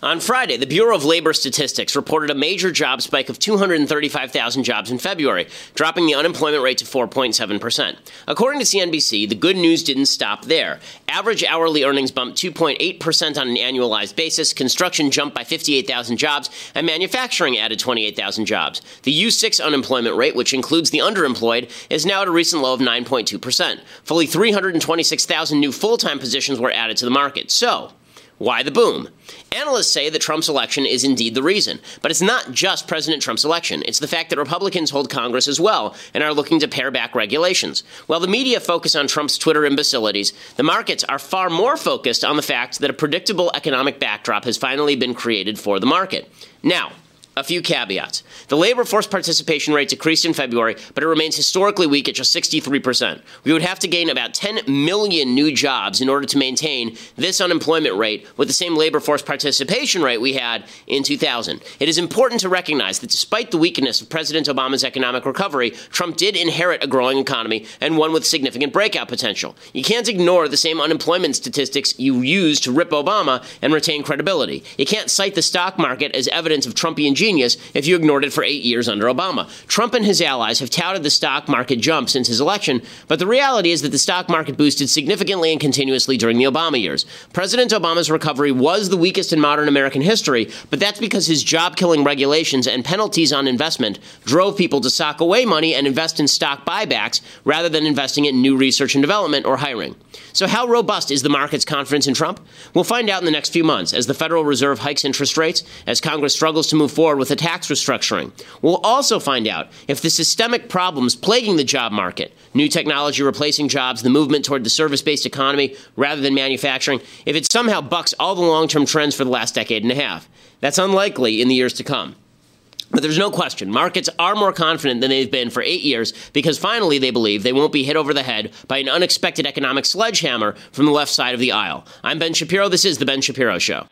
On Friday, the Bureau of Labor Statistics reported a major job spike of 235,000 jobs in February, dropping the unemployment rate to 4.7%. According to CNBC, the good news didn't stop there. Average hourly earnings bumped 2.8% on an annualized basis, construction jumped by 58,000 jobs, and manufacturing added 28,000 jobs. The U6 unemployment rate, which includes the underemployed, is now at a recent low of 9.2%. Fully 326,000 new full time positions were added to the market. So, why the boom? Analysts say that Trump's election is indeed the reason, but it's not just President Trump's election. It's the fact that Republicans hold Congress as well and are looking to pare back regulations. While the media focus on Trump's Twitter imbecilities, the markets are far more focused on the fact that a predictable economic backdrop has finally been created for the market. Now, a few caveats. The labor force participation rate decreased in February, but it remains historically weak at just 63%. We would have to gain about 10 million new jobs in order to maintain this unemployment rate with the same labor force participation rate we had in 2000. It is important to recognize that despite the weakness of President Obama's economic recovery, Trump did inherit a growing economy and one with significant breakout potential. You can't ignore the same unemployment statistics you used to rip Obama and retain credibility. You can't cite the stock market as evidence of Trumpian genius genius if you ignored it for eight years under Obama. Trump and his allies have touted the stock market jump since his election, but the reality is that the stock market boosted significantly and continuously during the Obama years. President Obama's recovery was the weakest in modern American history, but that's because his job killing regulations and penalties on investment drove people to sock away money and invest in stock buybacks rather than investing in new research and development or hiring. So, how robust is the market's confidence in Trump? We'll find out in the next few months as the Federal Reserve hikes interest rates, as Congress struggles to move forward with a tax restructuring. We'll also find out if the systemic problems plaguing the job market, new technology replacing jobs, the movement toward the service based economy rather than manufacturing, if it somehow bucks all the long term trends for the last decade and a half. That's unlikely in the years to come. But there's no question, markets are more confident than they've been for eight years because finally they believe they won't be hit over the head by an unexpected economic sledgehammer from the left side of the aisle. I'm Ben Shapiro. This is The Ben Shapiro Show.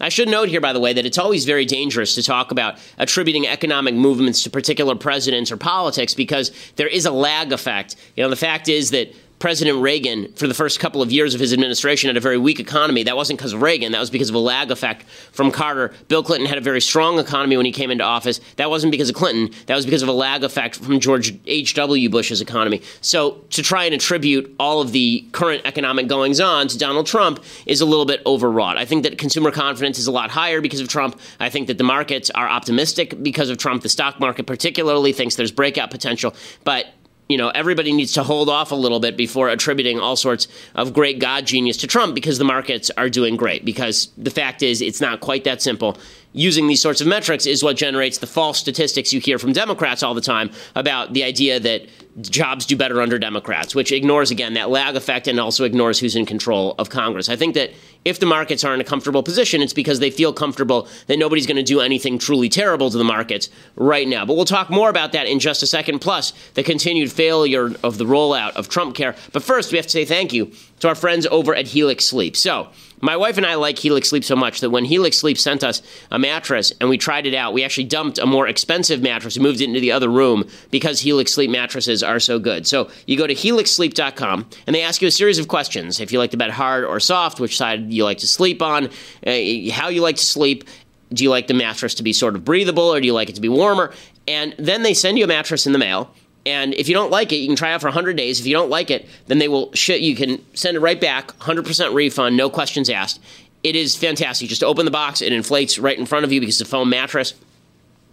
I should note here, by the way, that it's always very dangerous to talk about attributing economic movements to particular presidents or politics because there is a lag effect. You know, the fact is that President Reagan, for the first couple of years of his administration, had a very weak economy. That wasn't because of Reagan. That was because of a lag effect from Carter. Bill Clinton had a very strong economy when he came into office. That wasn't because of Clinton. That was because of a lag effect from George H.W. Bush's economy. So to try and attribute all of the current economic goings on to Donald Trump is a little bit overwrought. I think that consumer confidence is a lot higher because of Trump. I think that the markets are optimistic because of Trump. The stock market, particularly, thinks there's breakout potential. But you know, everybody needs to hold off a little bit before attributing all sorts of great God genius to Trump because the markets are doing great. Because the fact is, it's not quite that simple. Using these sorts of metrics is what generates the false statistics you hear from Democrats all the time about the idea that jobs do better under Democrats, which ignores, again, that lag effect and also ignores who's in control of Congress. I think that if the markets are in a comfortable position, it's because they feel comfortable that nobody's going to do anything truly terrible to the markets right now. But we'll talk more about that in just a second, plus the continued failure of the rollout of Trump Care. But first, we have to say thank you to our friends over at Helix Sleep. So, my wife and I like Helix Sleep so much that when Helix Sleep sent us a mattress and we tried it out, we actually dumped a more expensive mattress and moved it into the other room because Helix Sleep mattresses are so good. So you go to helixsleep.com and they ask you a series of questions. If you like the bed hard or soft, which side you like to sleep on, uh, how you like to sleep, do you like the mattress to be sort of breathable or do you like it to be warmer? And then they send you a mattress in the mail and if you don't like it, you can try it for 100 days. If you don't like it, then they will shit. You can send it right back, 100% refund, no questions asked. It is fantastic. Just open the box, it inflates right in front of you because it's a foam mattress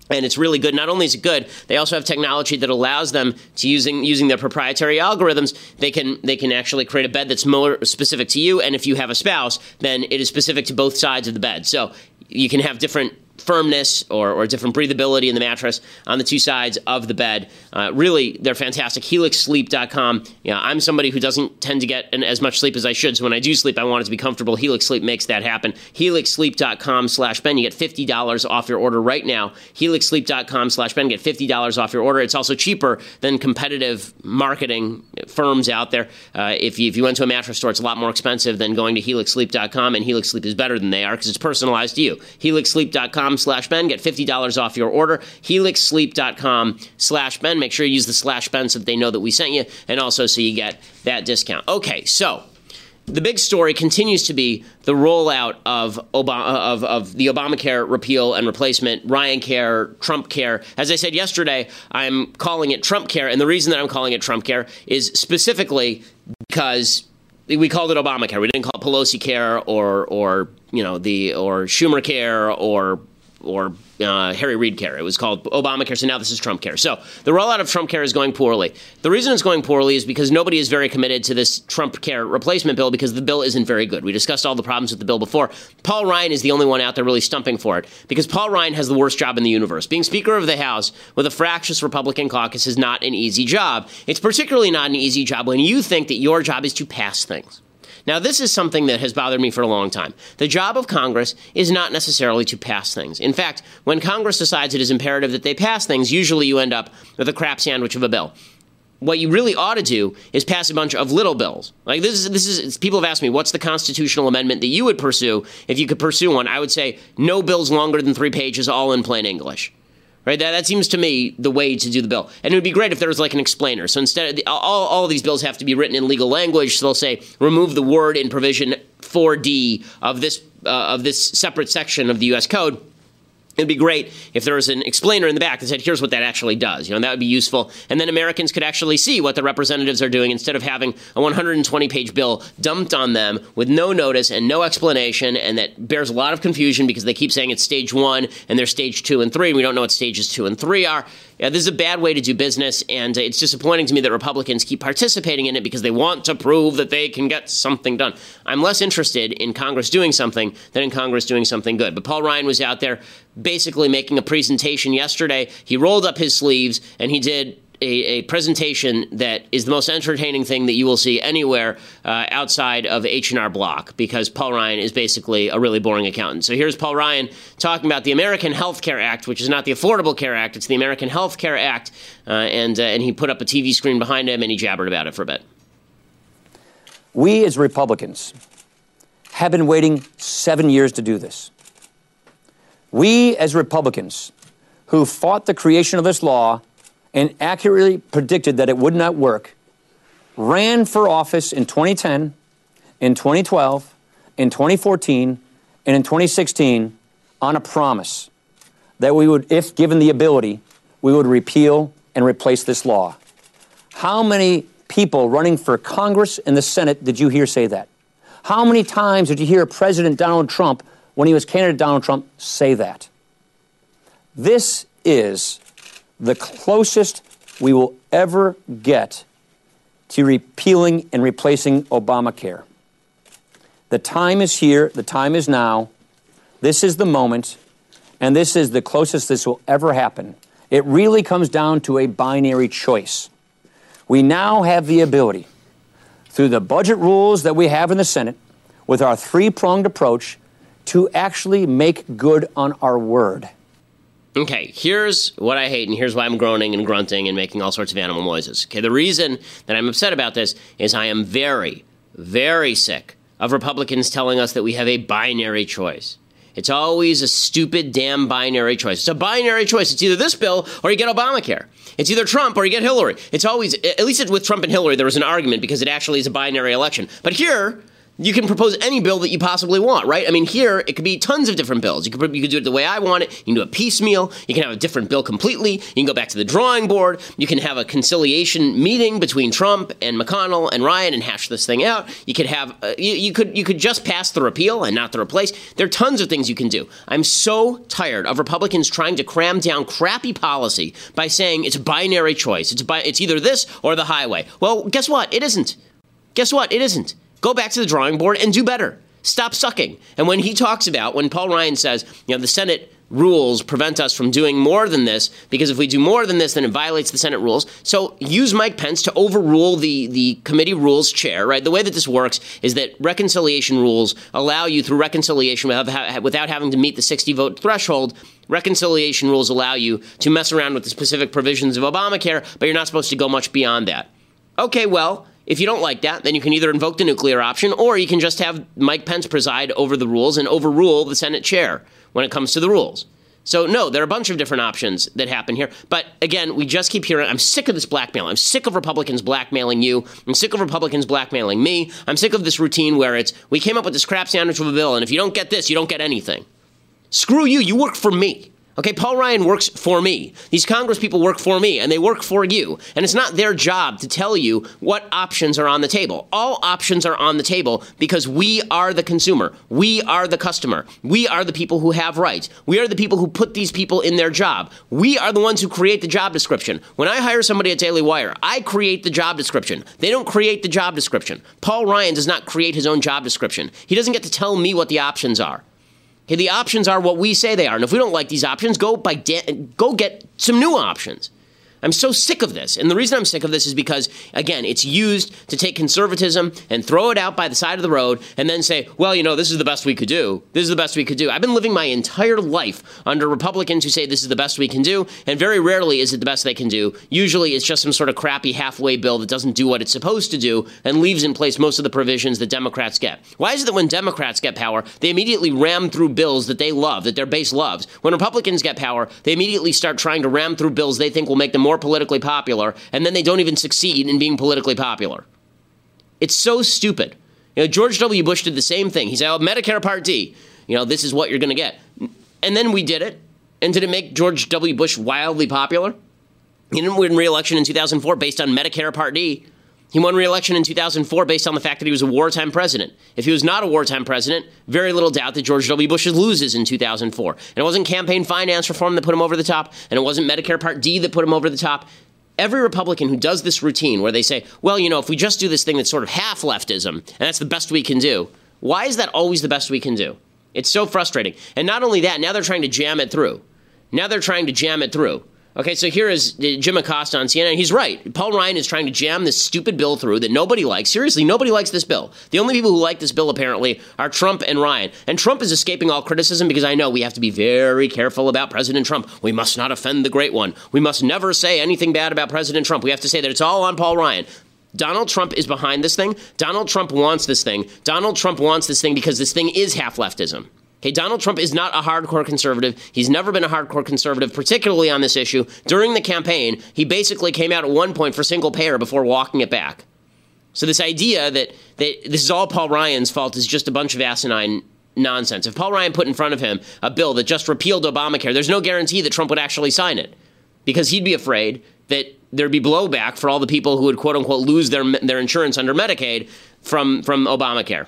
and it's really good. Not only is it good, they also have technology that allows them to using using their proprietary algorithms. They can they can actually create a bed that's more specific to you. And if you have a spouse, then it is specific to both sides of the bed. So you can have different firmness or, or different breathability in the mattress on the two sides of the bed. Uh, really, they're fantastic. HelixSleep.com. Yeah, I'm somebody who doesn't tend to get an, as much sleep as I should, so when I do sleep, I want it to be comfortable. Helix Sleep makes that happen. HelixSleep.com slash Ben. You get $50 off your order right now. HelixSleep.com slash Ben. Get $50 off your order. It's also cheaper than competitive marketing firms out there. Uh, if, you, if you went to a mattress store, it's a lot more expensive than going to HelixSleep.com, and Helix Sleep is better than they are because it's personalized to you. HelixSleep.com slash Ben. Get $50 off your order. HelixSleep.com slash Ben. Make sure you use the slash Ben so that they know that we sent you, and also so you get that discount. Okay, so the big story continues to be the rollout of Obama, of, of the Obamacare repeal and replacement, Ryan Care, Trump Care. As I said yesterday, I'm calling it Trump Care, and the reason that I'm calling it Trump Care is specifically because we called it Obamacare. We didn't call it Pelosi Care or or you know the or Schumer Care or or uh, Harry Reid care. It was called Obamacare, so now this is Trump care. So the rollout of Trump care is going poorly. The reason it's going poorly is because nobody is very committed to this Trump care replacement bill because the bill isn't very good. We discussed all the problems with the bill before. Paul Ryan is the only one out there really stumping for it because Paul Ryan has the worst job in the universe. Being Speaker of the House with a fractious Republican caucus is not an easy job. It's particularly not an easy job when you think that your job is to pass things. Now, this is something that has bothered me for a long time. The job of Congress is not necessarily to pass things. In fact, when Congress decides it is imperative that they pass things, usually you end up with a crap sandwich of a bill what you really ought to do is pass a bunch of little bills. Like this is this is people have asked me what's the constitutional amendment that you would pursue if you could pursue one. I would say no bills longer than 3 pages all in plain English right? That, that seems to me the way to do the bill. And it would be great if there was like an explainer. So instead, of the, all, all these bills have to be written in legal language. So they'll say remove the word in provision 4D of this uh, of this separate section of the U.S. Code It'd be great if there was an explainer in the back that said, here's what that actually does. You know, that would be useful. And then Americans could actually see what the representatives are doing instead of having a 120 page bill dumped on them with no notice and no explanation. And that bears a lot of confusion because they keep saying it's stage one and they're stage two and three. And we don't know what stages two and three are. Yeah, this is a bad way to do business, and it's disappointing to me that Republicans keep participating in it because they want to prove that they can get something done. I'm less interested in Congress doing something than in Congress doing something good. But Paul Ryan was out there basically making a presentation yesterday. He rolled up his sleeves and he did a, a, presentation that is the most entertaining thing that you will see anywhere uh, outside of H&R Block because Paul Ryan is basically a really boring accountant. So here's Paul Ryan talking about the American Health Care Act, which is not the Affordable Care Act, it's the American Health Care Act, uh, and, uh, and he put up a TV screen behind him and he jabbered about it for a bit. We as Republicans have been waiting seven years to do this. We as Republicans who fought the creation of this law and accurately predicted that it would not work, ran for office in 2010, in 2012, in 2014, and in 2016 on a promise that we would, if given the ability, we would repeal and replace this law. How many people running for Congress and the Senate did you hear say that? How many times did you hear President Donald Trump, when he was candidate Donald Trump, say that? This is the closest we will ever get to repealing and replacing Obamacare. The time is here, the time is now. This is the moment, and this is the closest this will ever happen. It really comes down to a binary choice. We now have the ability, through the budget rules that we have in the Senate, with our three pronged approach, to actually make good on our word. Okay, here's what I hate, and here's why I'm groaning and grunting and making all sorts of animal noises. Okay, the reason that I'm upset about this is I am very, very sick of Republicans telling us that we have a binary choice. It's always a stupid damn binary choice. It's a binary choice. It's either this bill or you get Obamacare. It's either Trump or you get Hillary. It's always, at least with Trump and Hillary, there was an argument because it actually is a binary election. But here, you can propose any bill that you possibly want, right? I mean, here it could be tons of different bills. You could you could do it the way I want it. You can do a piecemeal. You can have a different bill completely. You can go back to the drawing board. You can have a conciliation meeting between Trump and McConnell and Ryan and hash this thing out. You could have uh, you, you could you could just pass the repeal and not the replace. There are tons of things you can do. I'm so tired of Republicans trying to cram down crappy policy by saying it's a binary choice. It's it's either this or the highway. Well, guess what? It isn't. Guess what? It isn't. Go back to the drawing board and do better. Stop sucking. And when he talks about, when Paul Ryan says, you know, the Senate rules prevent us from doing more than this because if we do more than this, then it violates the Senate rules. So use Mike Pence to overrule the, the committee rules chair, right? The way that this works is that reconciliation rules allow you through reconciliation without, without having to meet the 60 vote threshold. Reconciliation rules allow you to mess around with the specific provisions of Obamacare, but you're not supposed to go much beyond that. Okay, well, if you don't like that, then you can either invoke the nuclear option or you can just have Mike Pence preside over the rules and overrule the Senate chair when it comes to the rules. So, no, there are a bunch of different options that happen here. But again, we just keep hearing I'm sick of this blackmail. I'm sick of Republicans blackmailing you. I'm sick of Republicans blackmailing me. I'm sick of this routine where it's we came up with this crap sandwich of a bill, and if you don't get this, you don't get anything. Screw you. You work for me. Okay, Paul Ryan works for me. These Congress people work for me, and they work for you. And it's not their job to tell you what options are on the table. All options are on the table because we are the consumer. We are the customer. We are the people who have rights. We are the people who put these people in their job. We are the ones who create the job description. When I hire somebody at Daily Wire, I create the job description. They don't create the job description. Paul Ryan does not create his own job description. He doesn't get to tell me what the options are. Okay, the options are what we say they are, and if we don't like these options, go by da- go get some new options. I'm so sick of this. And the reason I'm sick of this is because, again, it's used to take conservatism and throw it out by the side of the road and then say, well, you know, this is the best we could do. This is the best we could do. I've been living my entire life under Republicans who say this is the best we can do, and very rarely is it the best they can do. Usually it's just some sort of crappy halfway bill that doesn't do what it's supposed to do and leaves in place most of the provisions that Democrats get. Why is it that when Democrats get power, they immediately ram through bills that they love, that their base loves? When Republicans get power, they immediately start trying to ram through bills they think will make them more more politically popular, and then they don't even succeed in being politically popular. It's so stupid. You know, George W. Bush did the same thing. He said, "Oh, Medicare Part D. You know, this is what you're going to get." And then we did it. And did it make George W. Bush wildly popular? He didn't win re-election in 2004 based on Medicare Part D. He won re-election in 2004 based on the fact that he was a wartime president. If he was not a wartime president, very little doubt that George W. Bush loses in 2004. And it wasn't campaign finance reform that put him over the top, and it wasn't Medicare Part D that put him over the top. Every Republican who does this routine where they say, well, you know, if we just do this thing that's sort of half leftism, and that's the best we can do, why is that always the best we can do? It's so frustrating. And not only that, now they're trying to jam it through. Now they're trying to jam it through. Okay, so here is Jim Acosta on CNN. He's right. Paul Ryan is trying to jam this stupid bill through that nobody likes. Seriously, nobody likes this bill. The only people who like this bill, apparently, are Trump and Ryan. And Trump is escaping all criticism because I know we have to be very careful about President Trump. We must not offend the great one. We must never say anything bad about President Trump. We have to say that it's all on Paul Ryan. Donald Trump is behind this thing. Donald Trump wants this thing. Donald Trump wants this thing because this thing is half leftism. Okay, Donald Trump is not a hardcore conservative. He's never been a hardcore conservative, particularly on this issue. During the campaign, he basically came out at one point for single payer before walking it back. So this idea that, that this is all Paul Ryan's fault is just a bunch of asinine nonsense. If Paul Ryan put in front of him a bill that just repealed Obamacare, there's no guarantee that Trump would actually sign it because he'd be afraid that there'd be blowback for all the people who would quote unquote lose their their insurance under Medicaid from from Obamacare.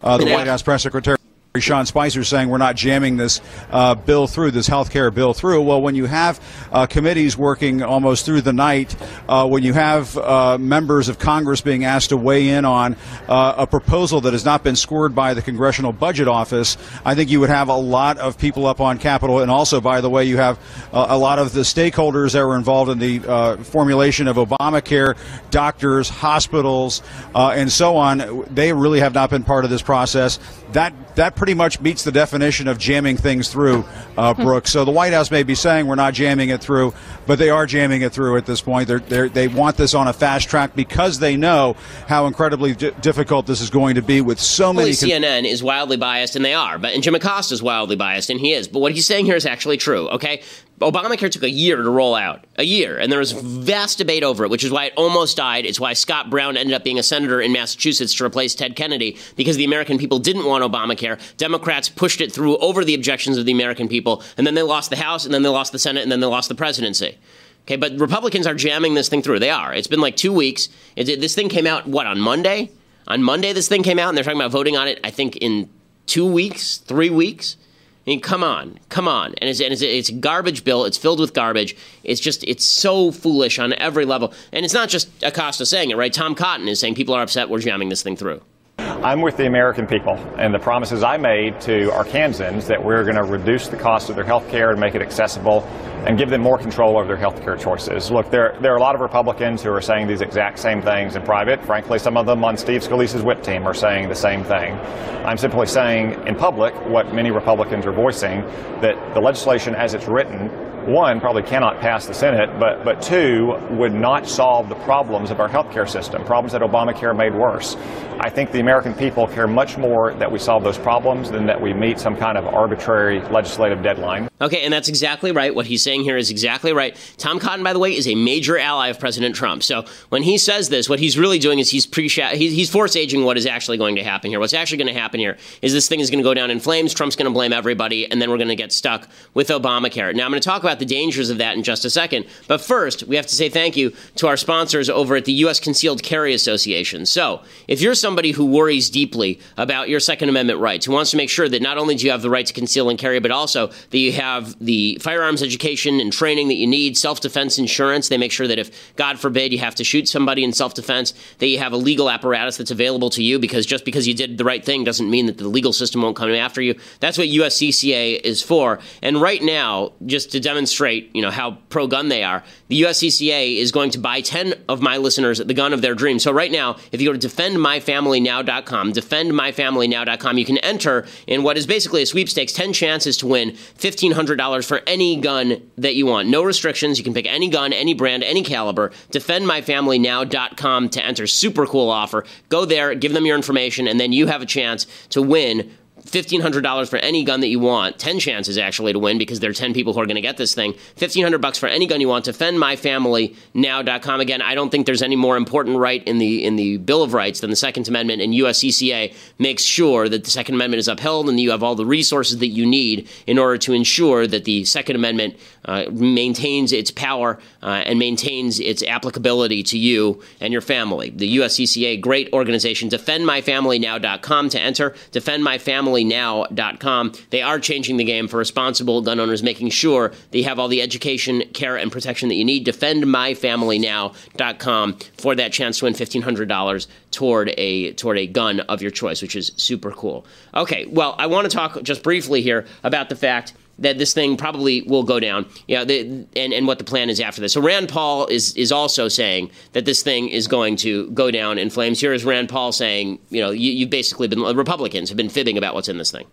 Uh, the White House press secretary. Sean Spicer saying we're not jamming this uh, bill through, this health care bill through. Well, when you have uh, committees working almost through the night, uh, when you have uh, members of Congress being asked to weigh in on uh, a proposal that has not been scored by the Congressional Budget Office, I think you would have a lot of people up on Capitol. And also, by the way, you have uh, a lot of the stakeholders that were involved in the formulation of Obamacare, doctors, hospitals, and so on. They really have not been part of this process. That that pretty much meets the definition of jamming things through, uh, Brooke. so the White House may be saying we're not jamming it through, but they are jamming it through at this point. They're, they're, they want this on a fast track because they know how incredibly d- difficult this is going to be with so many. Con- CNN is wildly biased, and they are, but and Jim Acosta is wildly biased, and he is. But what he's saying here is actually true. Okay, Obamacare took a year to roll out, a year, and there was vast debate over it, which is why it almost died. It's why Scott Brown ended up being a senator in Massachusetts to replace Ted Kennedy because the American people didn't want Obamacare. Democrats pushed it through over the objections of the American people, and then they lost the House, and then they lost the Senate, and then they lost the presidency. Okay, but Republicans are jamming this thing through. They are. It's been like two weeks. It, this thing came out what on Monday? On Monday, this thing came out, and they're talking about voting on it. I think in two weeks, three weeks. I mean, come on, come on. And it's, and it's, it's, a garbage bill. It's filled with garbage. It's just, it's so foolish on every level. And it's not just Acosta saying it, right? Tom Cotton is saying people are upset we're jamming this thing through. I'm with the American people and the promises I made to Arkansans that we're going to reduce the cost of their health care and make it accessible and give them more control over their health care choices. Look, there, there are a lot of Republicans who are saying these exact same things in private. Frankly, some of them on Steve Scalise's whip team are saying the same thing. I'm simply saying in public what many Republicans are voicing that the legislation as it's written one, probably cannot pass the Senate, but, but two, would not solve the problems of our healthcare system, problems that Obamacare made worse. I think the American people care much more that we solve those problems than that we meet some kind of arbitrary legislative deadline. Okay, and that's exactly right. What he's saying here is exactly right. Tom Cotton, by the way, is a major ally of President Trump. So when he says this, what he's really doing is he's pre he's, he's force aging what is actually going to happen here. What's actually going to happen here is this thing is going to go down in flames. Trump's going to blame everybody, and then we're going to get stuck with Obamacare. Now I'm going to talk about the dangers of that in just a second. But first, we have to say thank you to our sponsors over at the U.S. Concealed Carry Association. So if you're somebody who worries deeply about your Second Amendment rights, who wants to make sure that not only do you have the right to conceal and carry, but also that you have the firearms education and training that you need, self defense insurance. They make sure that if, God forbid, you have to shoot somebody in self defense, that you have a legal apparatus that's available to you because just because you did the right thing doesn't mean that the legal system won't come after you. That's what USCCA is for. And right now, just to demonstrate, you know, how pro gun they are, the USCCA is going to buy 10 of my listeners the gun of their dreams. So right now, if you go to defendmyfamilynow.com, defendmyfamilynow.com, you can enter in what is basically a sweepstakes 10 chances to win $1,500 for any gun that you want. No restrictions. You can pick any gun, any brand, any caliber. Defendmyfamilynow.com to enter. Super cool offer. Go there, give them your information, and then you have a chance to win $1,500 for any gun that you want. 10 chances actually to win because there are 10 people who are going to get this thing. 1500 bucks for any gun you want. DefendMyFamilyNow.com. Again, I don't think there's any more important right in the in the Bill of Rights than the Second Amendment, and USCCA makes sure that the Second Amendment is upheld and that you have all the resources that you need in order to ensure that the Second Amendment uh, maintains its power uh, and maintains its applicability to you and your family. The USCCA, great organization. DefendMyFamilyNow.com to enter. DefendMyFamilyNow.com. They are changing the game for responsible gun owners, making sure they have all the education, care, and protection that you need. DefendMyFamilyNow.com for that chance to win $1,500 toward a toward a gun of your choice, which is super cool. Okay, well, I want to talk just briefly here about the fact that this thing probably will go down. Yeah, the, and and what the plan is after this. So Rand Paul is is also saying that this thing is going to go down in flames. Here is Rand Paul saying, you know, you, you've basically been Republicans have been fibbing about what's in this thing.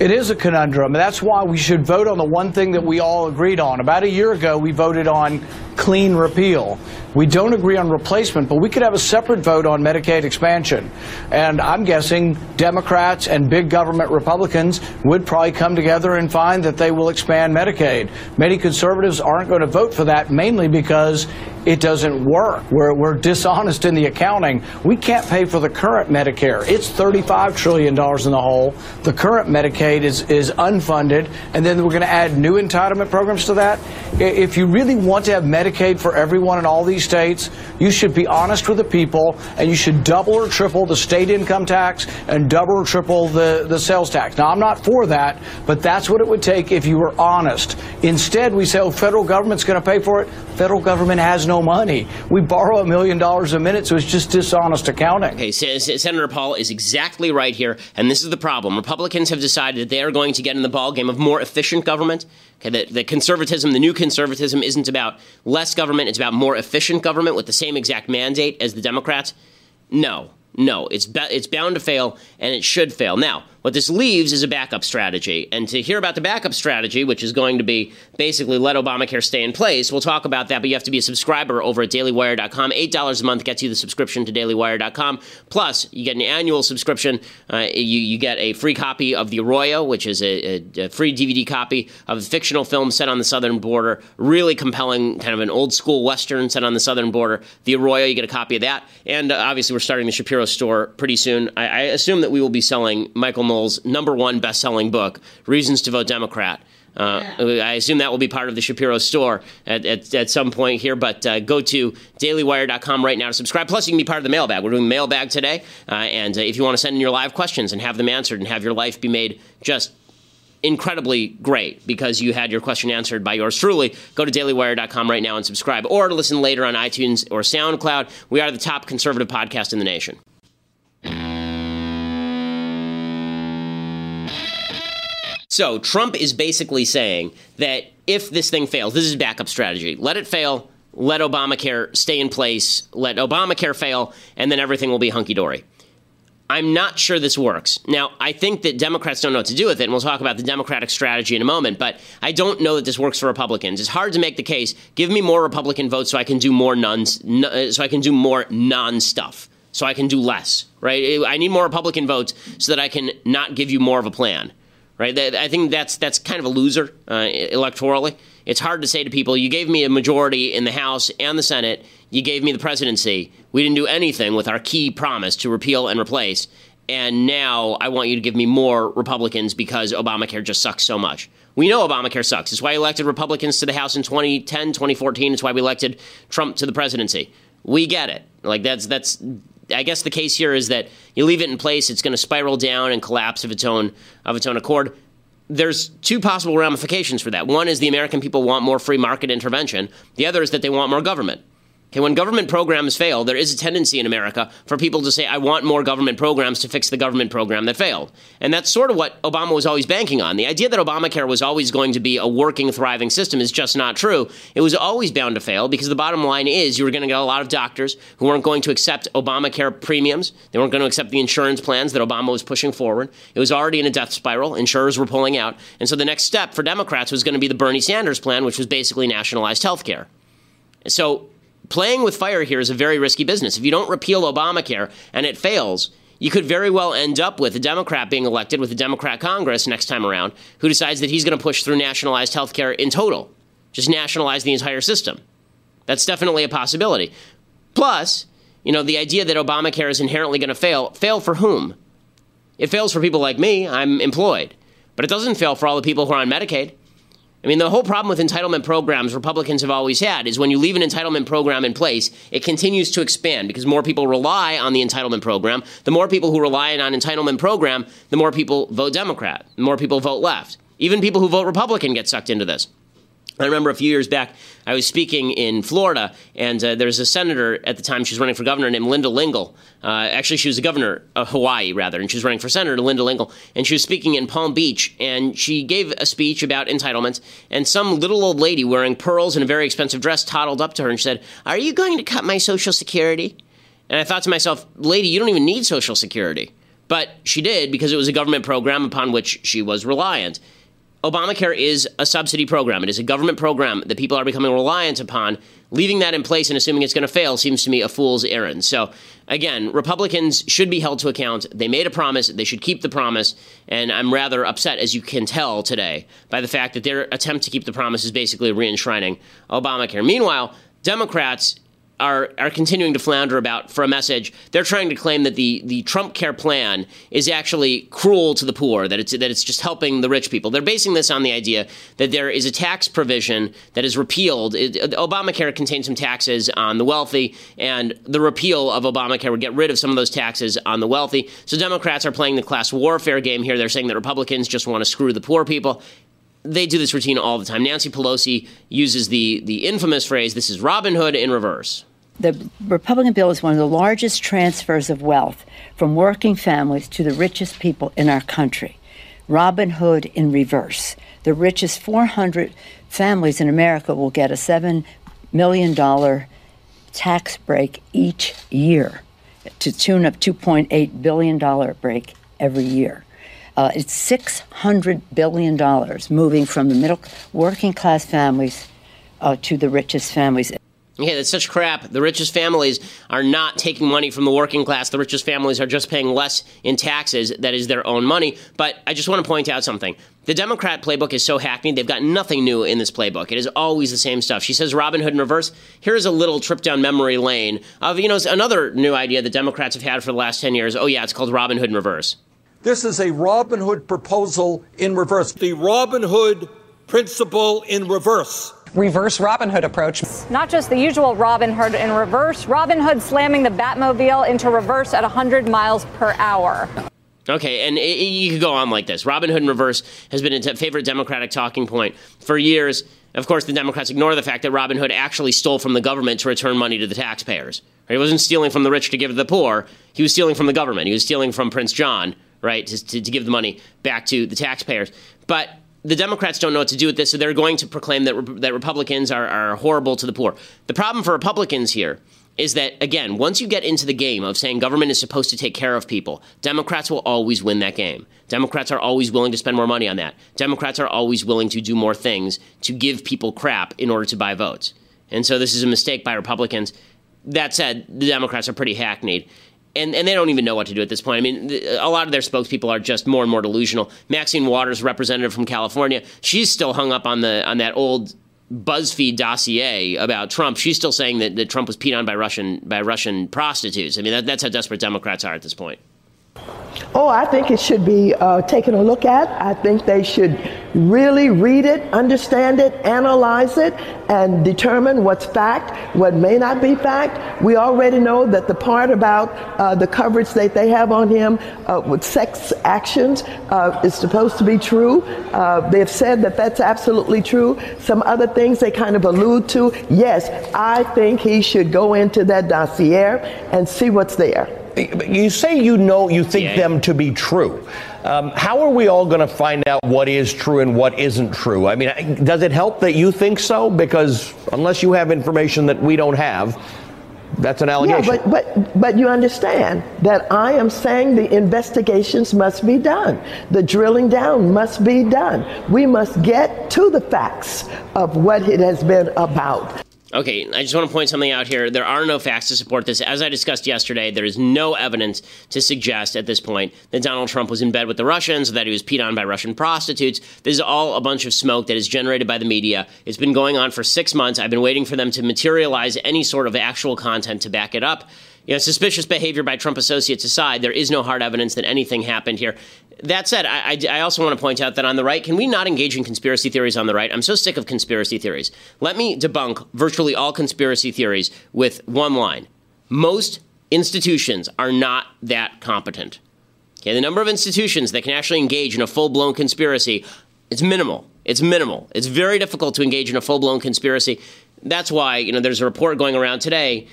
It is a conundrum. And that's why we should vote on the one thing that we all agreed on. About a year ago, we voted on clean repeal. We don't agree on replacement, but we could have a separate vote on Medicaid expansion. And I'm guessing Democrats and big government Republicans would probably come together and find that they will expand Medicaid. Many conservatives aren't going to vote for that, mainly because it doesn't work. We're, we're dishonest in the accounting. We can't pay for the current Medicare. It's $35 trillion in the hole. The current Medicaid is, is unfunded, and then we're going to add new entitlement programs to that. If you really want to have Medicaid for everyone in all these states, you should be honest with the people, and you should double or triple the state income tax and double or triple the, the sales tax. Now, I'm not for that, but that's what it would take if you were honest. Instead, we say, oh, federal government's going to pay for it. Federal government has no money. We borrow a million dollars a minute, so it's just dishonest accounting. Okay, Senator Paul is exactly right here, and this is the problem. Republicans have decided that they are going to get in the ballgame of more efficient government. Okay, the, the conservatism, the new conservatism, isn't about less government; it's about more efficient government with the same exact mandate as the Democrats. No, no, it's be- it's bound to fail, and it should fail. Now, what this leaves is a backup strategy. And to hear about the backup strategy, which is going to be basically let Obamacare stay in place, we'll talk about that. But you have to be a subscriber over at dailywire.com. $8 a month gets you the subscription to dailywire.com. Plus, you get an annual subscription. Uh, you, you get a free copy of The Arroyo, which is a, a, a free DVD copy of a fictional film set on the southern border. Really compelling, kind of an old school Western set on the southern border. The Arroyo, you get a copy of that. And uh, obviously, we're starting the Shapiro store pretty soon. I, I assume that we will be selling Michael number one best-selling book, Reasons to Vote Democrat. Uh, I assume that will be part of the Shapiro store at, at, at some point here, but uh, go to dailywire.com right now to subscribe. Plus, you can be part of the mailbag. We're doing mailbag today, uh, and uh, if you want to send in your live questions and have them answered and have your life be made just incredibly great because you had your question answered by yours truly, go to dailywire.com right now and subscribe, or to listen later on iTunes or SoundCloud. We are the top conservative podcast in the nation. So Trump is basically saying that if this thing fails, this is backup strategy. Let it fail, let Obamacare stay in place, let Obamacare fail, and then everything will be hunky dory. I'm not sure this works. Now, I think that Democrats don't know what to do with it, and we'll talk about the Democratic strategy in a moment, but I don't know that this works for Republicans. It's hard to make the case, give me more Republican votes so I can do more non so I can do more non stuff. So I can do less, right? I need more Republican votes so that I can not give you more of a plan right? I think that's that's kind of a loser uh, electorally. It's hard to say to people, you gave me a majority in the House and the Senate, you gave me the presidency. We didn't do anything with our key promise to repeal and replace. And now I want you to give me more Republicans because Obamacare just sucks so much. We know Obamacare sucks. It's why we elected Republicans to the House in 2010, 2014. It's why we elected Trump to the presidency. We get it. Like that's that's I guess the case here is that you leave it in place, it's going to spiral down and collapse of its own of its own accord. There's two possible ramifications for that. One is the American people want more free market intervention. The other is that they want more government. Okay, when government programs fail, there is a tendency in America for people to say, I want more government programs to fix the government program that failed. And that's sort of what Obama was always banking on. The idea that Obamacare was always going to be a working, thriving system is just not true. It was always bound to fail because the bottom line is you were going to get a lot of doctors who weren't going to accept Obamacare premiums. They weren't going to accept the insurance plans that Obama was pushing forward. It was already in a death spiral. Insurers were pulling out. And so the next step for Democrats was going to be the Bernie Sanders plan, which was basically nationalized health care. So playing with fire here is a very risky business. If you don't repeal Obamacare and it fails, you could very well end up with a Democrat being elected with a Democrat Congress next time around who decides that he's going to push through nationalized health care in total, just nationalize the entire system. That's definitely a possibility. Plus, you know, the idea that Obamacare is inherently going to fail, fail for whom? It fails for people like me, I'm employed. But it doesn't fail for all the people who are on Medicaid. I mean, the whole problem with entitlement programs Republicans have always had is when you leave an entitlement program in place, it continues to expand because more people rely on the entitlement program. The more people who rely on entitlement program, the more people vote Democrat, the more people vote left. Even people who vote Republican get sucked into this. I remember a few years back, I was speaking in Florida, and uh, there was a senator at the time. She was running for governor named Linda Lingle. Uh, actually, she was the governor of Hawaii, rather, and she was running for senator, Linda Lingle. And she was speaking in Palm Beach, and she gave a speech about entitlements. And some little old lady wearing pearls and a very expensive dress toddled up to her and said, Are you going to cut my Social Security? And I thought to myself, Lady, you don't even need Social Security. But she did because it was a government program upon which she was reliant. Obamacare is a subsidy program. It is a government program that people are becoming reliant upon. Leaving that in place and assuming it's going to fail seems to me a fool's errand. So, again, Republicans should be held to account. They made a promise. They should keep the promise. And I'm rather upset, as you can tell today, by the fact that their attempt to keep the promise is basically re-enshrining Obamacare. Meanwhile, Democrats are are continuing to flounder about for a message. They're trying to claim that the the Trump Care plan is actually cruel to the poor, that it's that it's just helping the rich people. They're basing this on the idea that there is a tax provision that is repealed. It, uh, Obamacare contains some taxes on the wealthy, and the repeal of Obamacare would get rid of some of those taxes on the wealthy. So Democrats are playing the class warfare game here. They're saying that Republicans just want to screw the poor people they do this routine all the time. Nancy Pelosi uses the the infamous phrase, "This is Robin Hood in reverse." The Republican bill is one of the largest transfers of wealth from working families to the richest people in our country. Robin Hood in reverse. The richest 400 families in America will get a $7 million tax break each year to tune of $2.8 billion break every year. Uh, it's $600 billion moving from the middle working class families uh, to the richest families. Yeah, that's such crap. The richest families are not taking money from the working class. The richest families are just paying less in taxes. That is their own money. But I just want to point out something. The Democrat playbook is so hackneyed, they've got nothing new in this playbook. It is always the same stuff. She says Robin Hood in reverse. Here's a little trip down memory lane of, you know, another new idea that Democrats have had for the last 10 years. Oh, yeah, it's called Robin Hood in reverse. This is a Robin Hood proposal in reverse. The Robin Hood principle in reverse reverse Robin Hood approach. Not just the usual Robin Hood in reverse, Robin Hood slamming the Batmobile into reverse at 100 miles per hour. Okay, and it, it, you could go on like this. Robin Hood in reverse has been a favorite Democratic talking point for years. Of course, the Democrats ignore the fact that Robin Hood actually stole from the government to return money to the taxpayers. He wasn't stealing from the rich to give to the poor. He was stealing from the government. He was stealing from Prince John right? To, to, to give the money back to the taxpayers. But the Democrats don't know what to do with this, so they're going to proclaim that, that Republicans are, are horrible to the poor. The problem for Republicans here is that, again, once you get into the game of saying government is supposed to take care of people, Democrats will always win that game. Democrats are always willing to spend more money on that. Democrats are always willing to do more things to give people crap in order to buy votes. And so this is a mistake by Republicans. That said, the Democrats are pretty hackneyed. And, and they don't even know what to do at this point. I mean, a lot of their spokespeople are just more and more delusional. Maxine Waters, representative from California, she's still hung up on the on that old BuzzFeed dossier about Trump, she's still saying that, that Trump was peed on by Russian by Russian prostitutes. I mean, that, that's how desperate Democrats are at this point. Oh, I think it should be uh, taken a look at. I think they should really read it, understand it, analyze it, and determine what's fact, what may not be fact. We already know that the part about uh, the coverage that they have on him uh, with sex actions uh, is supposed to be true. Uh, they've said that that's absolutely true. Some other things they kind of allude to. Yes, I think he should go into that dossier and see what's there. You say you know you think yeah. them to be true. Um, how are we all going to find out what is true and what isn't true? I mean, does it help that you think so? Because unless you have information that we don't have, that's an allegation. Yeah, but, but, but you understand that I am saying the investigations must be done. The drilling down must be done. We must get to the facts of what it has been about. Okay, I just want to point something out here. There are no facts to support this. As I discussed yesterday, there is no evidence to suggest at this point that Donald Trump was in bed with the Russians, or that he was peed on by Russian prostitutes. This is all a bunch of smoke that is generated by the media. It's been going on for six months. I've been waiting for them to materialize any sort of actual content to back it up. You know, suspicious behavior by Trump associates aside, there is no hard evidence that anything happened here. That said, I, I, also want to point out that on the right, can we not engage in conspiracy theories on the right? I'm so sick of conspiracy theories. Let me debunk virtually all conspiracy theories with one line. Most institutions are not that competent. Okay, the number of institutions that can actually engage in a full blown conspiracy, it's minimal. It's minimal. It's very difficult to engage in a full blown conspiracy. That's why, you know, there's a report going around today,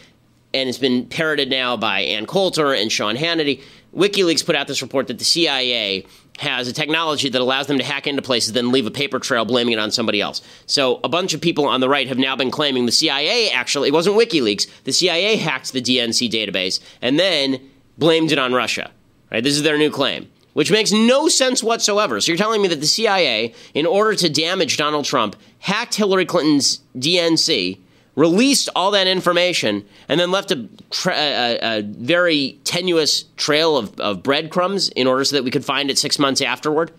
and it's been parroted now by Ann Coulter and Sean Hannity WikiLeaks put out this report that the CIA has a technology that allows them to hack into places, then leave a paper trail blaming it on somebody else. So a bunch of people on the right have now been claiming the CIA actually, it wasn't WikiLeaks, the CIA hacked the DNC database and then blamed it on Russia. Right? This is their new claim. Which makes no sense whatsoever. So you're telling me that the CIA, in order to damage Donald Trump, hacked Hillary Clinton's DNC, released all that information, and then left a, tra- a, a very tenuous trail of, of breadcrumbs in order so that we could find it six months afterward,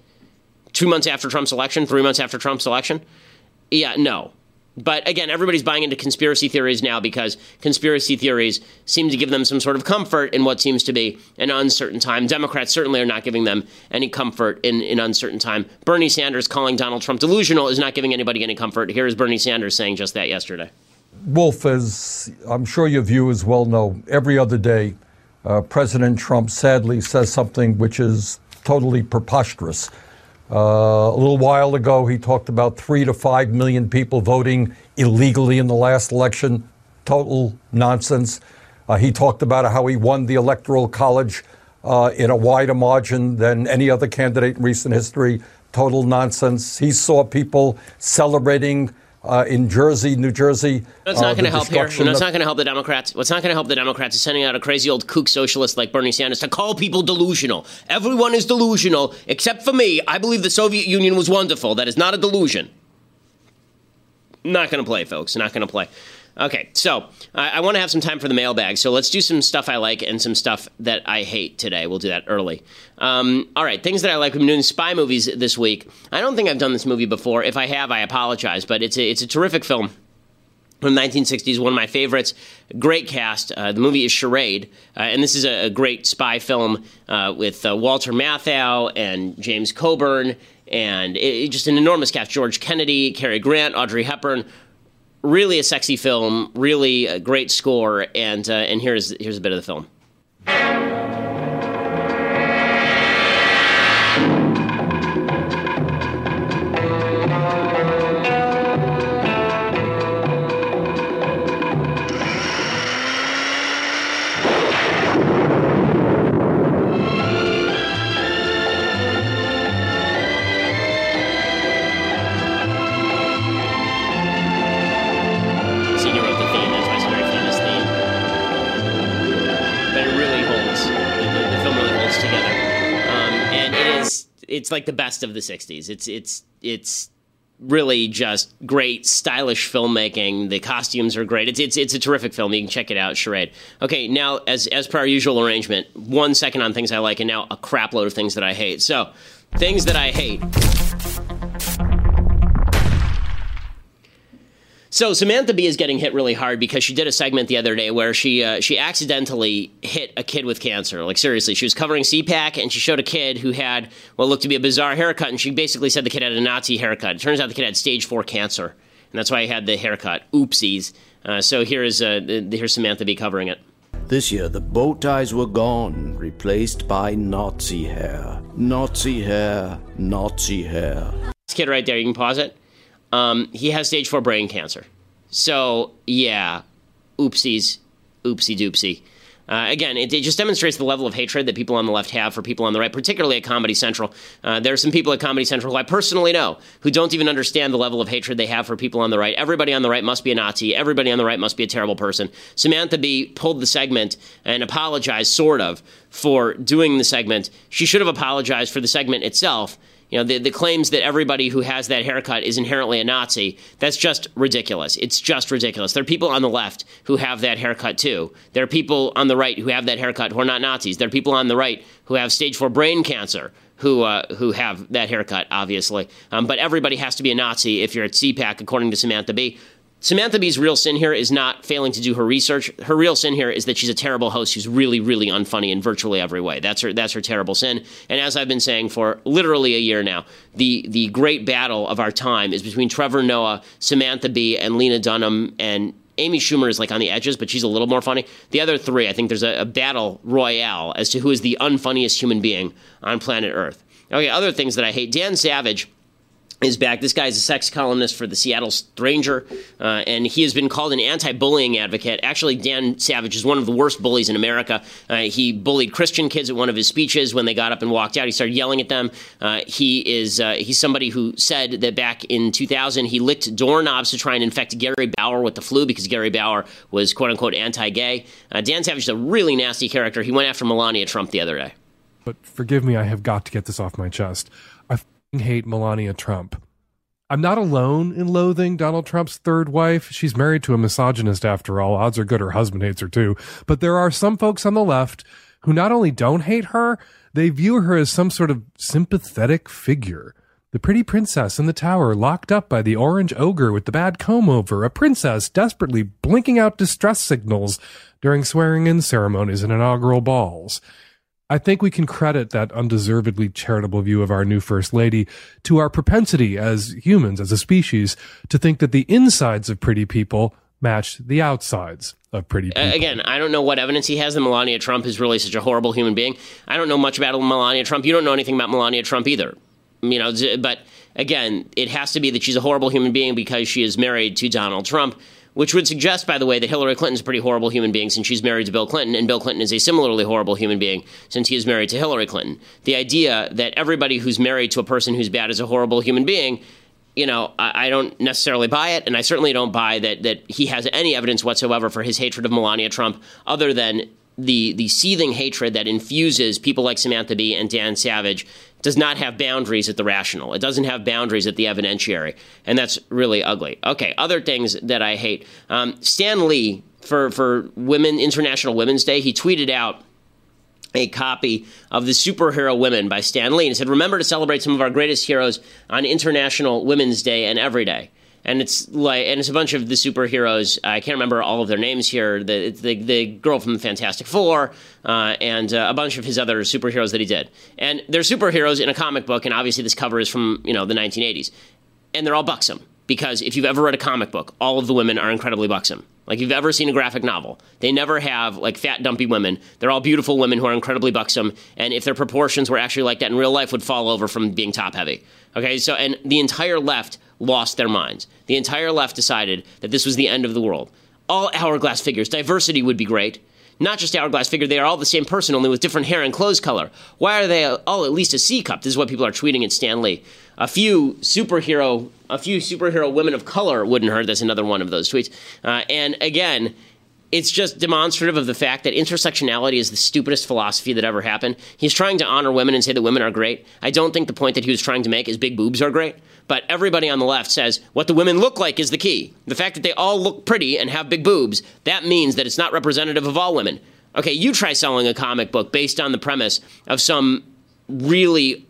two months after Trump's election, three months after Trump's election. Yeah, no. But again, everybody's buying into conspiracy theories now because conspiracy theories seem to give them some sort of comfort in what seems to be an uncertain time. Democrats certainly are not giving them any comfort in an uncertain time. Bernie Sanders calling Donald Trump delusional is not giving anybody any comfort. Here is Bernie Sanders saying just that yesterday. Wolf, as I'm sure your viewers well know, every other day, uh, President Trump sadly says something which is totally preposterous. Uh, a little while ago, he talked about three to five million people voting illegally in the last election. Total nonsense. Uh, he talked about how he won the Electoral College uh, in a wider margin than any other candidate in recent history. Total nonsense. He saw people celebrating uh, in Jersey, New Jersey. That's not uh, going to help here. You know, it's not going to help the Democrats. What's not going to help the Democrats is sending out a crazy old kook socialist like Bernie Sanders to call people delusional. Everyone is delusional except for me. I believe the Soviet Union was wonderful. That is not a delusion. Not going to play, folks. Not going to play. Okay, so I, I want to have some time for the mailbag. So let's do some stuff I like and some stuff that I hate today. We'll do that early. Um, all right, things that I like. We've been doing spy movies this week. I don't think I've done this movie before. If I have, I apologize. But it's a, it's a terrific film from the 1960s, one of my favorites. Great cast. Uh, the movie is Charade, uh, and this is a, a great spy film uh, with uh, Walter Matthau and James Coburn, and it, just an enormous cast. George Kennedy, Cary Grant, Audrey Hepburn really a sexy film, really a great score, and uh, and here's here's a bit of the film. It's like the best of the '60s. It's it's it's really just great, stylish filmmaking. The costumes are great. It's it's it's a terrific film. You can check it out. Charade. Okay, now as as per our usual arrangement, one second on things I like, and now a crapload of things that I hate. So, things that I hate. So Samantha Bee is getting hit really hard because she did a segment the other day where she uh, she accidentally hit a kid with cancer. Like seriously, she was covering CPAC and she showed a kid who had what looked to be a bizarre haircut, and she basically said the kid had a Nazi haircut. It turns out the kid had stage four cancer, and that's why he had the haircut. Oopsies. Uh, so here is uh, here's Samantha Bee covering it. This year, the bow ties were gone, replaced by Nazi hair. Nazi hair, Nazi hair. This kid right there, you can pause it. Um, he has stage four brain cancer. So, yeah, oopsies, oopsie doopsie. Uh, again, it, it, just demonstrates the level of hatred that people on the left have for people on the right, particularly at Comedy Central. Uh, there are some people at Comedy Central who I personally know who don't even understand the level of hatred they have for people on the right. Everybody on the right must be a Nazi. Everybody on the right must be a terrible person. Samantha Bee pulled the segment and apologized, sort of, for doing the segment. She should have apologized for the segment itself you know, the, the claims that everybody who has that haircut is inherently a Nazi, that's just ridiculous. It's just ridiculous. There are people on the left who have that haircut too. There are people on the right who have that haircut who are not Nazis. There are people on the right who have stage four brain cancer who uh, who have that haircut, obviously. Um, but everybody has to be a Nazi if you're at CPAC, according to Samantha Bee. Samantha Bee's real sin here is not failing to do her research. Her real sin here is that she's a terrible host who's really, really unfunny in virtually every way. That's her. That's her terrible sin. And as I've been saying for literally a year now, the the great battle of our time is between Trevor Noah, Samantha Bee, and Lena Dunham and Amy Schumer is like on the edges, but she's a little more funny. The other three, I think there's a, a battle royale as to who is the unfunniest human being on planet Earth. Okay, other things that I hate. Dan Savage is back. This guy is a sex columnist for the Seattle Stranger, uh, and he has been called an anti-bullying advocate. Actually, Dan Savage is one of the worst bullies in America. Uh, he bullied Christian kids at one of his speeches when they got up and walked out. He started yelling at them. Uh, he is uh, he's somebody who said that back in 2000 he licked doorknobs to try and infect Gary Bauer with the flu because Gary Bauer was quote unquote anti-gay. Uh, Dan Savage is a really nasty character. He went after Melania Trump the other day. But forgive me, I have got to get this off my chest hate Melania Trump. I'm not alone in loathing Donald Trump's third wife. She's married to a misogynist after all. Odds are good her husband hates her too. But there are some folks on the left who not only don't hate her, they view her as some sort of sympathetic figure. The pretty princess in the tower, locked up by the orange ogre with the bad comb over, a princess desperately blinking out distress signals during swearing in ceremonies and inaugural balls. I think we can credit that undeservedly charitable view of our new First Lady to our propensity as humans, as a species, to think that the insides of pretty people match the outsides of pretty people. Again, I don't know what evidence he has that Melania Trump is really such a horrible human being. I don't know much about Melania Trump. You don't know anything about Melania Trump either. You know, but again, it has to be that she's a horrible human being because she is married to Donald Trump which would suggest, by the way, that Hillary Clinton's a pretty horrible human being since she's married to Bill Clinton, and Bill Clinton is a similarly horrible human being since he is married to Hillary Clinton. The idea that everybody who's married to a person who's bad is a horrible human being, you know, I, I don't necessarily buy it, and I certainly don't buy that that he has any evidence whatsoever for his hatred of Melania Trump, other than the the seething hatred that infuses people like Samantha Bee and Dan Savage does not have boundaries at the rational. It doesn't have boundaries at the evidentiary, and that's really ugly. Okay, other things that I hate. Um, Stan Lee for for Women International Women's Day, he tweeted out a copy of the superhero women by Stan Lee and said, "Remember to celebrate some of our greatest heroes on International Women's Day and every day." And it's like and it's a bunch of the superheroes. I can't remember all of their names here. The the, the girl from the Fantastic Four uh, and uh, a bunch of his other superheroes that he did. And they're superheroes in a comic book, and obviously this cover is from you know the 1980s, and they're all buxom because if you've ever read a comic book, all of the women are incredibly buxom. Like you've ever seen a graphic novel, they never have like fat, dumpy women. They're all beautiful women who are incredibly buxom, and if their proportions were actually like that in real life, would fall over from being top heavy. Okay, so and the entire left lost their minds. The entire left decided that this was the end of the world. All hourglass figures, diversity would be great. Not just hourglass figure, they are all the same person, only with different hair and clothes color. Why are they all at least a C cup? This is what people are tweeting at Stan Lee. A few superhero, a few superhero women of color wouldn't hurt. That's another one of those tweets. Uh, and again, it's just demonstrative of the fact that intersectionality is the stupidest philosophy that ever happened. He's trying to honor women and say that women are great. I don't think the point that he was trying to make is big boobs are great. But everybody on the left says what the women look like is the key. The fact that they all look pretty and have big boobs, that means that it's not representative of all women. Okay, you try selling a comic book based on the premise of some really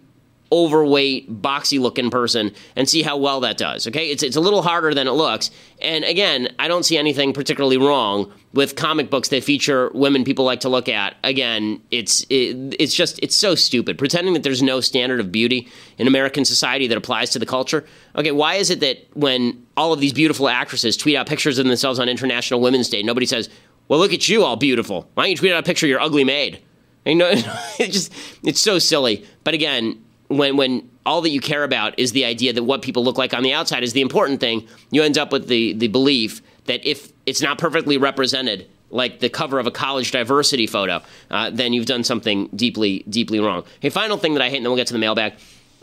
overweight, boxy looking person and see how well that does. Okay, it's it's a little harder than it looks. And again, I don't see anything particularly wrong with comic books that feature women people like to look at. Again, it's it, it's just it's so stupid pretending that there's no standard of beauty in American society that applies to the culture. Okay, why is it that when all of these beautiful actresses tweet out pictures of themselves on International Women's Day, nobody says, "Well, look at you, all beautiful. Why don't you tweet out a picture of your ugly maid?" You know, it's just it's so silly. But again, when when all that you care about is the idea that what people look like on the outside is the important thing, you end up with the the belief that if it's not perfectly represented, like the cover of a college diversity photo, uh, then you've done something deeply deeply wrong. Hey, final thing that I hate, and then we'll get to the mailbag.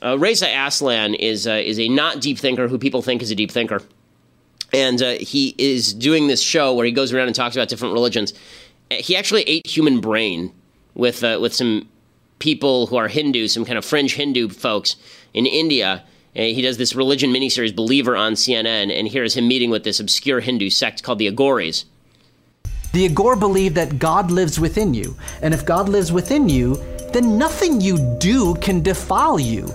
Uh, Reza Aslan is uh, is a not deep thinker who people think is a deep thinker, and uh, he is doing this show where he goes around and talks about different religions. He actually ate human brain with uh, with some people who are Hindu, some kind of fringe Hindu folks in India. Uh, he does this religion miniseries, Believer, on CNN, and here is him meeting with this obscure Hindu sect called the Aghoris. The Aghor believe that God lives within you, and if God lives within you, then nothing you do can defile you.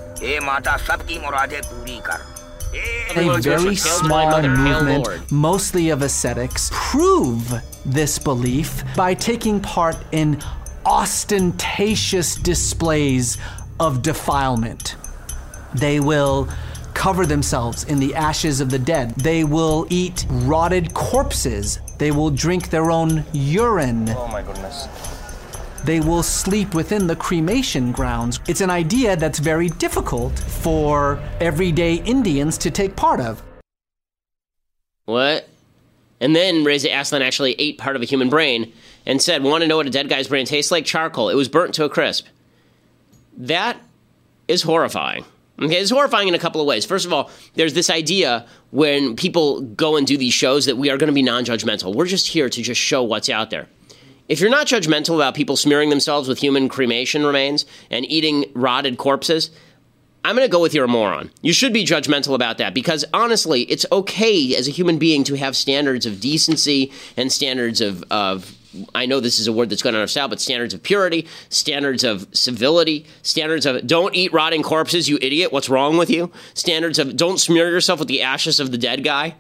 A very small movement, mostly of ascetics, prove this belief by taking part in ostentatious displays of defilement. They will cover themselves in the ashes of the dead. They will eat rotted corpses. They will drink their own urine. Oh my goodness. They will sleep within the cremation grounds. It's an idea that's very difficult for everyday Indians to take part of. What? And then Reza Aslan actually ate part of a human brain and said, Want to know what a dead guy's brain tastes like? Charcoal. It was burnt to a crisp. That is horrifying. Okay, it's horrifying in a couple of ways. First of all, there's this idea when people go and do these shows that we are going to be non judgmental. We're just here to just show what's out there. If you're not judgmental about people smearing themselves with human cremation remains and eating rotted corpses, I'm going to go with you're a moron. You should be judgmental about that because honestly, it's okay as a human being to have standards of decency and standards of, of I know this is a word that's gone out of style, but standards of purity, standards of civility, standards of don't eat rotting corpses, you idiot. What's wrong with you? Standards of don't smear yourself with the ashes of the dead guy.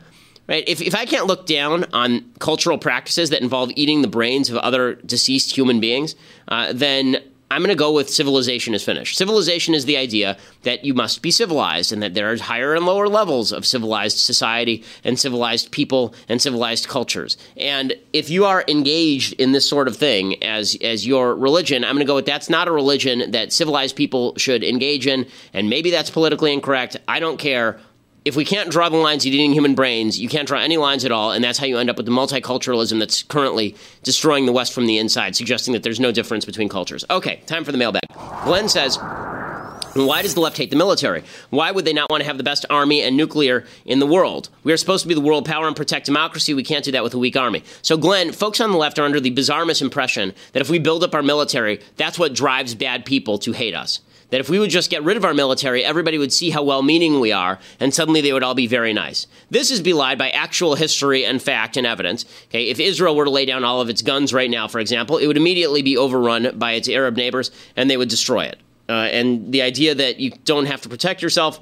Right? If, if I can't look down on cultural practices that involve eating the brains of other deceased human beings, uh, then I'm going to go with civilization is finished. Civilization is the idea that you must be civilized and that there are higher and lower levels of civilized society and civilized people and civilized cultures. And if you are engaged in this sort of thing as as your religion, I'm going to go with that's not a religion that civilized people should engage in and maybe that's politically incorrect. I don't care if we can't draw the lines eating human brains, you can't draw any lines at all, and that's how you end up with the multiculturalism that's currently destroying the West from the inside, suggesting that there's no difference between cultures. Okay, time for the mailbag. Glenn says, why does the left hate the military? Why would they not want to have the best army and nuclear in the world? We are supposed to be the world power and protect democracy. We can't do that with a weak army. So, Glenn, folks on the left are under the bizarre misimpression that if we build up our military, that's what drives bad people to hate us that if we would just get rid of our military, everybody would see how well meaning we are, and suddenly they would all be very nice. This is belied by actual history and fact and evidence. Okay, if Israel were to lay down all of its guns right now, for example, it would immediately be overrun by its Arab neighbors, and they would destroy it. Uh, and the idea that you don't have to protect yourself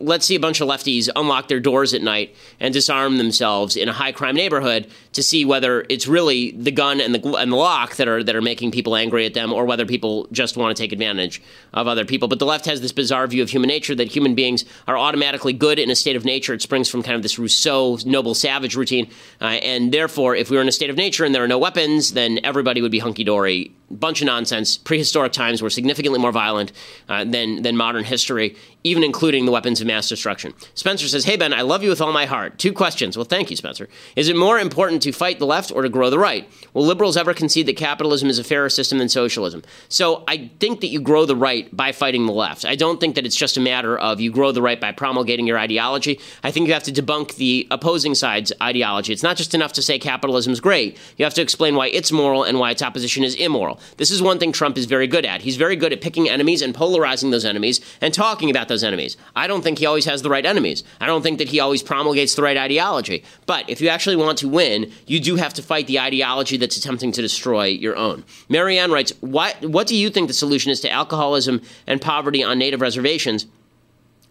let's see a bunch of lefties unlock their doors at night and disarm themselves in a high crime neighborhood to see whether it's really the gun and the and the lock that are that are making people angry at them or whether people just want to take advantage of other people. But the left has this bizarre view of human nature that human beings are automatically good in a state of nature. It springs from kind of this Rousseau noble savage routine uh, and therefore if we were in a state of nature and there are no weapons then everybody would be hunky dory bunch of nonsense. Prehistoric times were significantly more violent uh, than than modern history, even including the weapons of mass destruction. Spencer says, "Hey Ben, I love you with all my heart. Two questions. Well, thank you, Spencer. Is it more important to fight the left or to grow the right? Will liberals ever concede that capitalism is a fairer system than socialism? So I think that you grow the right by fighting the left. I don't think that it's just a matter of you grow the right by promulgating your ideology. I think you have to debunk the opposing side's ideology. It's not just enough to say capitalism is great. You have to explain why it's moral and why its opposition is immoral. This is one thing Trump is very good at. He's very good at picking enemies and polarizing those enemies and talking about those enemies. I don't think he always has the right enemies. I don't think that he always promulgates the right ideology. But if you actually want to win, you do have to fight the ideology that's attempting to destroy your own. Marianne writes, what, what do you think the solution is to alcoholism and poverty on native reservations?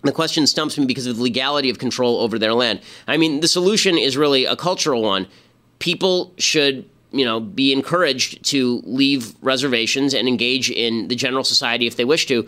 The question stumps me because of the legality of control over their land. I mean, the solution is really a cultural one. People should you know, be encouraged to leave reservations and engage in the general society if they wish to.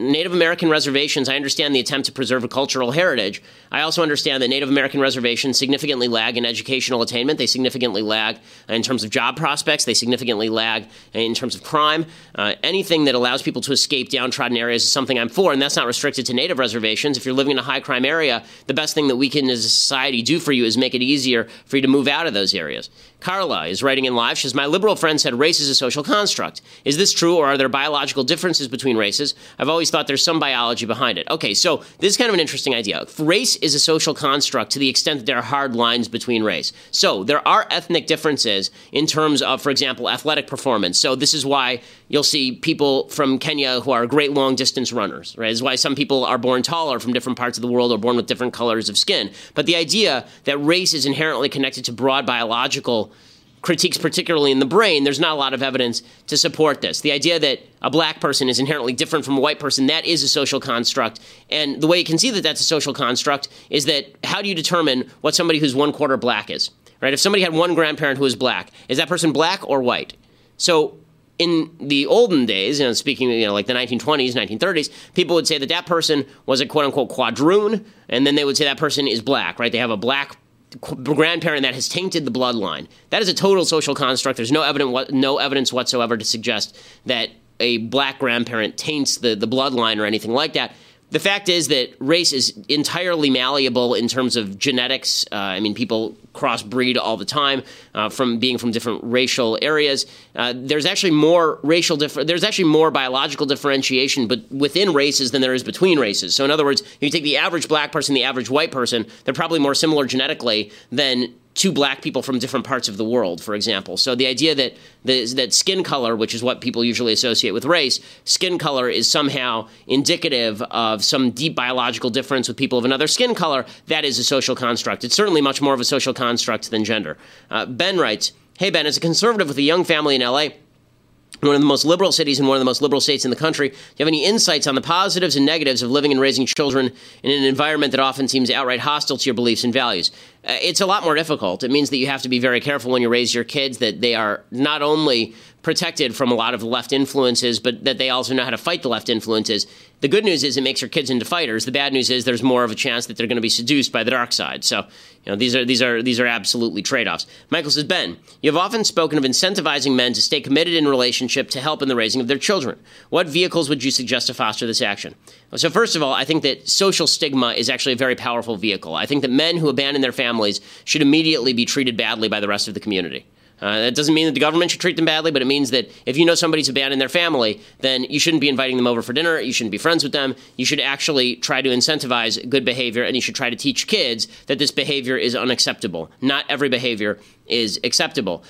Native American reservations, I understand the attempt to preserve a cultural heritage. I also understand that Native American reservations significantly lag in educational attainment. They significantly lag in terms of job prospects. They significantly lag in terms of crime. Uh, anything that allows people to escape downtrodden areas is something I'm for, and that's not restricted to Native reservations. If you're living in a high crime area, the best thing that we can as a society do for you is make it easier for you to move out of those areas. Carla is writing in live. She says, My liberal friend said race is a social construct. Is this true, or are there biological differences between races? I've always thought there's some biology behind it. Okay, so this is kind of an interesting idea. Race is a social construct to the extent that there are hard lines between race. So there are ethnic differences in terms of, for example, athletic performance. So this is why you'll see people from Kenya who are great long distance runners, right? Is why some people are born taller from different parts of the world or born with different colors of skin. But the idea that race is inherently connected to broad biological critiques, particularly in the brain, there's not a lot of evidence to support this. The idea that a black person is inherently different from a white person, that is a social construct. And the way you can see that that's a social construct is that how do you determine what somebody who's one quarter black is? Right? If somebody had one grandparent who was black, is that person black or white? So in the olden days, you know, speaking, you know, like the 1920s, 1930s, people would say that that person was a quote unquote quadroon, and then they would say that person is black, right? They have a black grandparent that has tainted the bloodline. That is a total social construct. There's no evidence, no evidence whatsoever to suggest that a black grandparent taints the, the bloodline or anything like that. The fact is that race is entirely malleable in terms of genetics. Uh, I mean, people crossbreed all the time uh, from being from different racial areas. Uh, there's actually more racial differ- There's actually more biological differentiation, but within races than there is between races. So, in other words, if you take the average black person, the average white person, they're probably more similar genetically than two black people from different parts of the world, for example. So the idea that the, that skin color, which is what people usually associate with race, skin color is somehow indicative of some deep biological difference with people of another skin color, that is a social construct. It's certainly much more of a social construct than gender. Uh, ben writes, Hey Ben, as a conservative with a young family in LA, one of the most liberal cities and one of the most liberal states in the country. Do you have any insights on the positives and negatives of living and raising children in an environment that often seems outright hostile to your beliefs and values? Uh, it's a lot more difficult. It means that you have to be very careful when you raise your kids that they are not only protected from a lot of left influences, but that they also know how to fight the left influences. The good news is it makes your kids into fighters. The bad news is there's more of a chance that they're going to be seduced by the dark side. So, you know, these are these are these are absolutely trade-offs. Michael says, Ben, you have often spoken of incentivizing men to stay committed in relationship to help in the raising of their children. What vehicles would you suggest to foster this action? So, first of all, I think that social stigma is actually a very powerful vehicle. I think that men who abandon their families should immediately be treated badly by the rest of the community. Uh, that doesn't mean that the government should treat them badly, but it means that if you know somebody's abandoned their family, then you shouldn't be inviting them over for dinner. You shouldn't be friends with them. You should actually try to incentivize good behavior, and you should try to teach kids that this behavior is unacceptable. Not every behavior is acceptable.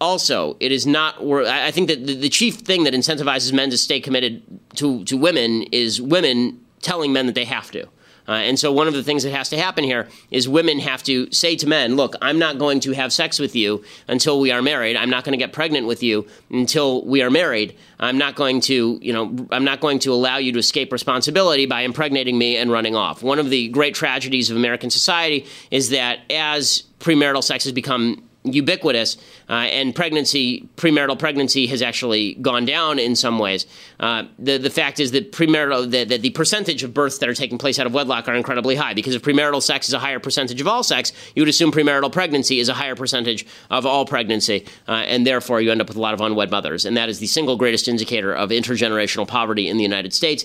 Also, it is not. I think that the chief thing that incentivizes men to stay committed to to women is women telling men that they have to. Uh, and so, one of the things that has to happen here is women have to say to men, Look, I'm not going to have sex with you until we are married. I'm not going to get pregnant with you until we are married. I'm not going to, you know, I'm not going to allow you to escape responsibility by impregnating me and running off. One of the great tragedies of American society is that as premarital sex has become ubiquitous, uh, and pregnancy, premarital pregnancy, has actually gone down in some ways. Uh, the the fact is that premarital that, that the percentage of births that are taking place out of wedlock are incredibly high. Because if premarital sex is a higher percentage of all sex, you would assume premarital pregnancy is a higher percentage of all pregnancy, uh, and therefore you end up with a lot of unwed mothers, and that is the single greatest indicator of intergenerational poverty in the United States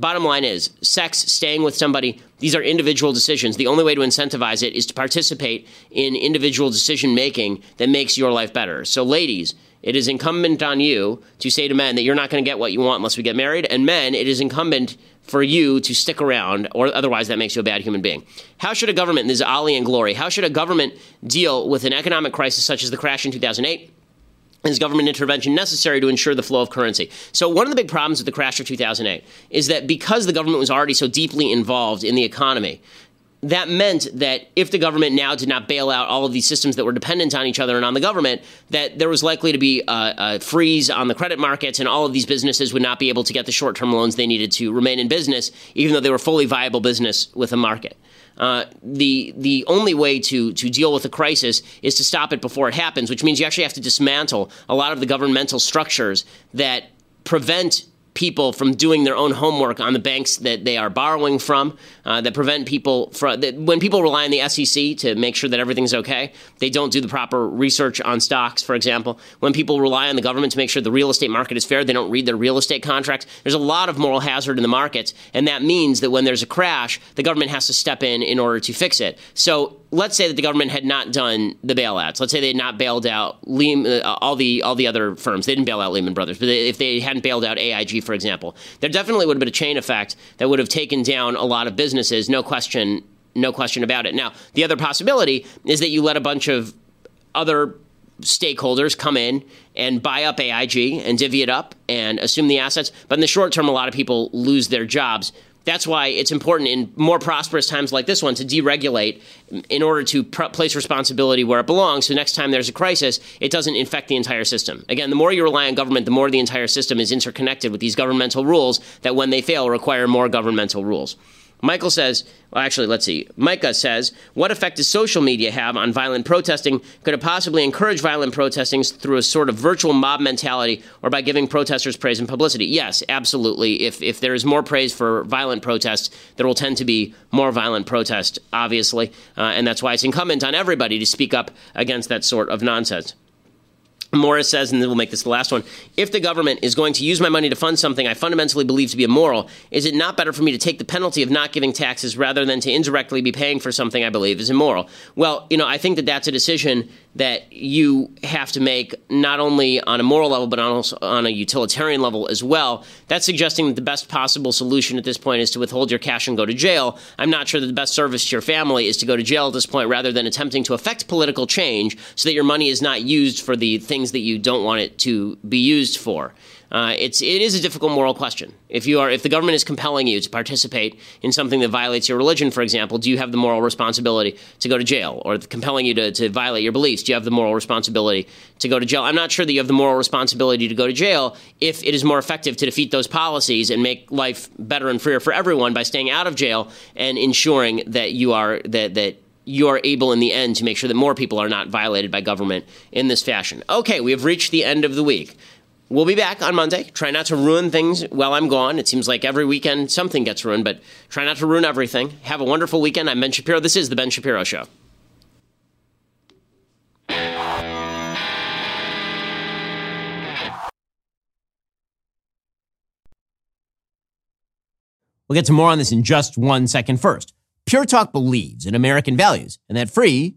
bottom line is sex, staying with somebody, these are individual decisions. The only way to incentivize it is to participate in individual decision making that makes your life better. So, ladies, it is incumbent on you to say to men that you're not going to get what you want unless we get married. And men, it is incumbent for you to stick around, or otherwise that makes you a bad human being. How should a government, this is Ali and Glory, how should a government deal with an economic crisis such as the crash in 2008? Is government intervention necessary to ensure the flow of currency. So, one of the big problems with the crash of 2008 is that because the government was already so deeply involved in the economy, that meant that if the government now did not bail out all of these systems that were dependent on each other and on the government, that there was likely to be a, a freeze on the credit markets, and all of these businesses would not be able to get the short-term loans they needed to remain in business, even though they were fully viable business with a market. Uh, the the only way to to deal with a crisis is to stop it before it happens, which means you actually have to dismantle a lot of the governmental structures that prevent people from doing their own homework on the banks that they are borrowing from, uh, that prevent people from that when people rely on the SEC to make sure that everything's okay, they don't do the proper research on stocks, for example. When people rely on the government to make sure the real estate market is fair, they don't read their real estate contracts. There's a lot of moral hazard in the markets, and that means that when there's a crash, the government has to step in in order to fix it. So let's say that the government had not done the bailouts. Let's say they had not bailed out Lehman, uh, all the all the other firms. They didn't bail out Lehman Brothers, but they, if they hadn't bailed out AIG, for example, there definitely would have been a chain effect that would have taken down a lot of businesses. No question, no question about it. Now, the other possibility is that you let a bunch of other stakeholders come in and buy up AIG and divvy it up and assume the assets. But in the short term, a lot of people lose their jobs that's why it's important in more prosperous times like this one to deregulate in order to pr- place responsibility where it belongs. So next time there's a crisis, it doesn't infect the entire system. Again, the more you rely on government, the more the entire system is interconnected with these governmental rules that, when they fail, require more governmental rules. Michael says, well, actually, let's see. Micah says, what effect does social media have on violent protesting? Could it possibly encourage violent protesting through a sort of virtual mob mentality or by giving protesters praise and publicity? Yes, absolutely. If, if there is more praise for violent protests, there will tend to be more violent protest, obviously. Uh, and that's why it's incumbent on everybody to speak up against that sort of nonsense. Morris says, and then we'll make this the last one if the government is going to use my money to fund something I fundamentally believe to be immoral, is it not better for me to take the penalty of not giving taxes rather than to indirectly be paying for something I believe is immoral? Well, you know, I think that that's a decision that you have to make not only on a moral level, but also on a utilitarian level as well. That's suggesting that the best possible solution at this point is to withhold your cash and go to jail. I'm not sure that the best service to your family is to go to jail at this point rather than attempting to affect political change so that your money is not used for the things that you don't want it to be used for. Uh, it's it is a difficult moral question. If you are if the government is compelling you to participate in something that violates your religion, for example, do you have the moral responsibility to go to jail, or compelling you to, to violate your beliefs? Do you have the moral responsibility to go to jail? I'm not sure that you have the moral responsibility to go to jail if it is more effective to defeat those policies and make life better and freer for everyone by staying out of jail and ensuring that you are that that you are able in the end to make sure that more people are not violated by government in this fashion. Okay, we have reached the end of the week. We'll be back on Monday. Try not to ruin things while I'm gone. It seems like every weekend something gets ruined, but try not to ruin everything. Have a wonderful weekend. I'm Ben Shapiro. This is The Ben Shapiro Show. We'll get to more on this in just one second. First, Pure Talk believes in American values, and that free